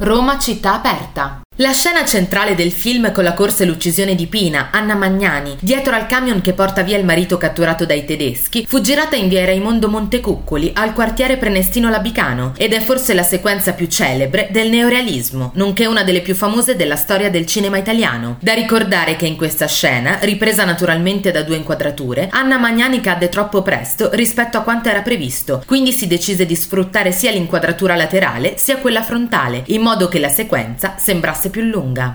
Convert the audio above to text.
Roma città aperta. La scena centrale del film con la corsa e l'uccisione di Pina, Anna Magnani, dietro al camion che porta via il marito catturato dai tedeschi, fu girata in via Raimondo Montecuccoli, al quartiere Prenestino Labicano, ed è forse la sequenza più celebre del neorealismo, nonché una delle più famose della storia del cinema italiano. Da ricordare che in questa scena, ripresa naturalmente da due inquadrature, Anna Magnani cadde troppo presto rispetto a quanto era previsto, quindi si decise di sfruttare sia l'inquadratura laterale sia quella frontale, in modo che la sequenza sembrasse più lunga.